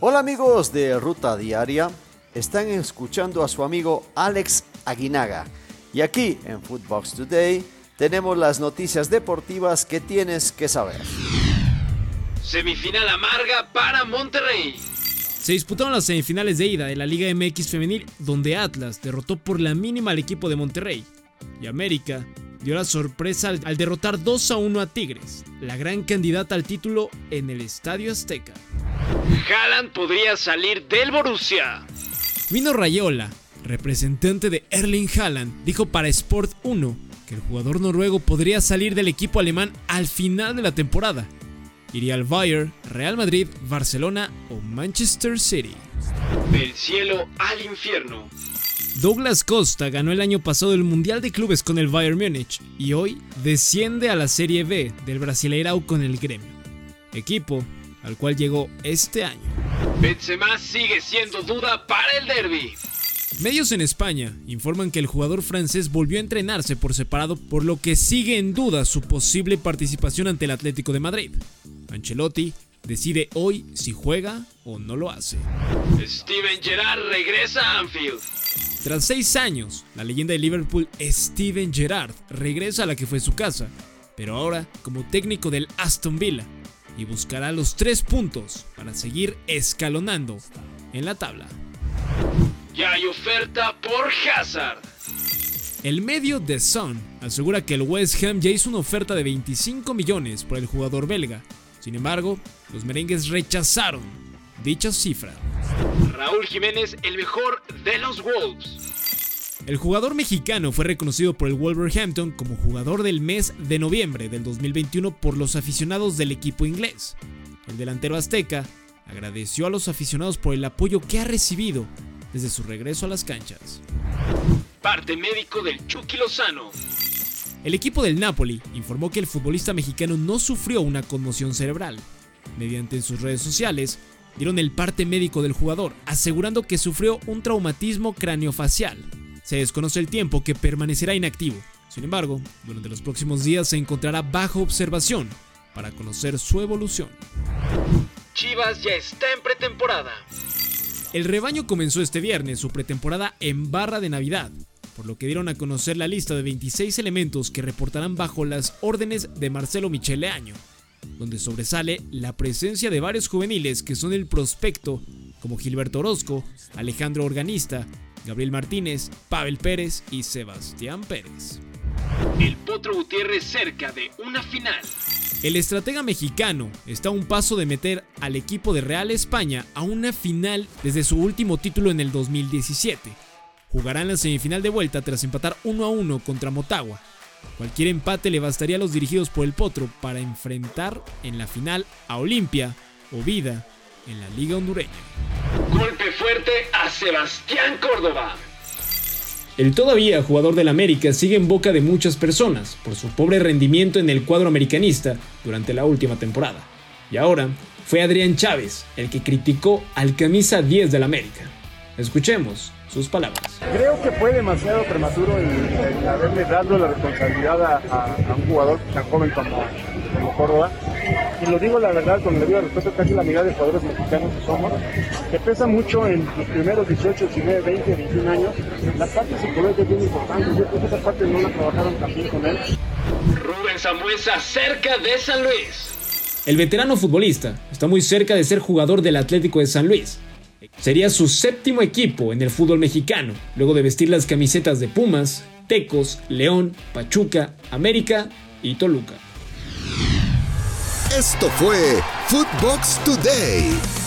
Hola amigos de Ruta Diaria, están escuchando a su amigo Alex Aguinaga y aquí en Footbox Today tenemos las noticias deportivas que tienes que saber. Semifinal amarga para Monterrey. Se disputaron las semifinales de ida de la Liga MX femenil donde Atlas derrotó por la mínima al equipo de Monterrey y América dio la sorpresa al, derrotar 2 a 1 a Tigres, la gran candidata al título en el Estadio Azteca. Haaland podría salir del Borussia. Vino Rayola, representante de Erling Haaland, dijo para Sport 1 que el jugador noruego podría salir del equipo alemán al final de la temporada. Iría al Bayern, Real Madrid, Barcelona o Manchester City. Del cielo al infierno. Douglas Costa ganó el año pasado el Mundial de Clubes con el Bayern Múnich y hoy desciende a la Serie B del Brasileirao con el Gremio, equipo al cual llegó este año. Benzema sigue siendo duda para el derby. Medios en España informan que el jugador francés volvió a entrenarse por separado, por lo que sigue en duda su posible participación ante el Atlético de Madrid. Ancelotti decide hoy si juega o no lo hace. Steven Gerrard regresa a Anfield. Tras seis años, la leyenda de Liverpool Steven Gerrard regresa a la que fue su casa, pero ahora como técnico del Aston Villa y buscará los tres puntos para seguir escalonando en la tabla. Ya hay oferta por Hazard. El medio The Sun asegura que el West Ham ya hizo una oferta de 25 millones por el jugador belga. Sin embargo, los merengues rechazaron dicha cifra. Raúl Jiménez, el mejor de los Wolves. El jugador mexicano fue reconocido por el Wolverhampton como jugador del mes de noviembre del 2021 por los aficionados del equipo inglés. El delantero azteca agradeció a los aficionados por el apoyo que ha recibido desde su regreso a las canchas. Parte médico del Chucky Lozano. El equipo del Napoli informó que el futbolista mexicano no sufrió una conmoción cerebral. Mediante sus redes sociales, dieron el parte médico del jugador, asegurando que sufrió un traumatismo craneofacial. Se desconoce el tiempo que permanecerá inactivo. Sin embargo, durante los próximos días se encontrará bajo observación para conocer su evolución. Chivas ya está en pretemporada. El rebaño comenzó este viernes su pretemporada en barra de Navidad, por lo que dieron a conocer la lista de 26 elementos que reportarán bajo las órdenes de Marcelo Michele Año, donde sobresale la presencia de varios juveniles que son el prospecto, como Gilberto Orozco, Alejandro Organista, Gabriel Martínez, Pavel Pérez y Sebastián Pérez. El Potro Gutiérrez cerca de una final. El estratega mexicano está a un paso de meter al equipo de Real España a una final desde su último título en el 2017. Jugarán la semifinal de vuelta tras empatar 1 a 1 contra Motagua. Cualquier empate le bastaría a los dirigidos por el Potro para enfrentar en la final a Olimpia o Vida en la Liga Hondureña. Golpe fuerte a Sebastián Córdoba. El todavía jugador del América sigue en boca de muchas personas por su pobre rendimiento en el cuadro americanista durante la última temporada. Y ahora fue Adrián Chávez el que criticó al camisa 10 del América. Escuchemos sus palabras. Creo que fue demasiado prematuro el, haberle dado la responsabilidad a, un jugador tan joven como, como Córdoba y lo digo la verdad con el debido respeto, casi la mitad de jugadores mexicanos que somos, que pesa mucho en los primeros 18, 19, 20, 21 años, la parte psicológica es bien importante, yo creo que esa parte no la trabajaron también con él. Rubén Zambuesa cerca de San Luis. El veterano futbolista está muy cerca de ser jugador del Atlético de San Luis. Sería su séptimo equipo en el fútbol mexicano, luego de vestir las camisetas de Pumas, Tecos, León, Pachuca, América y Toluca. Esto fue Footbox Today.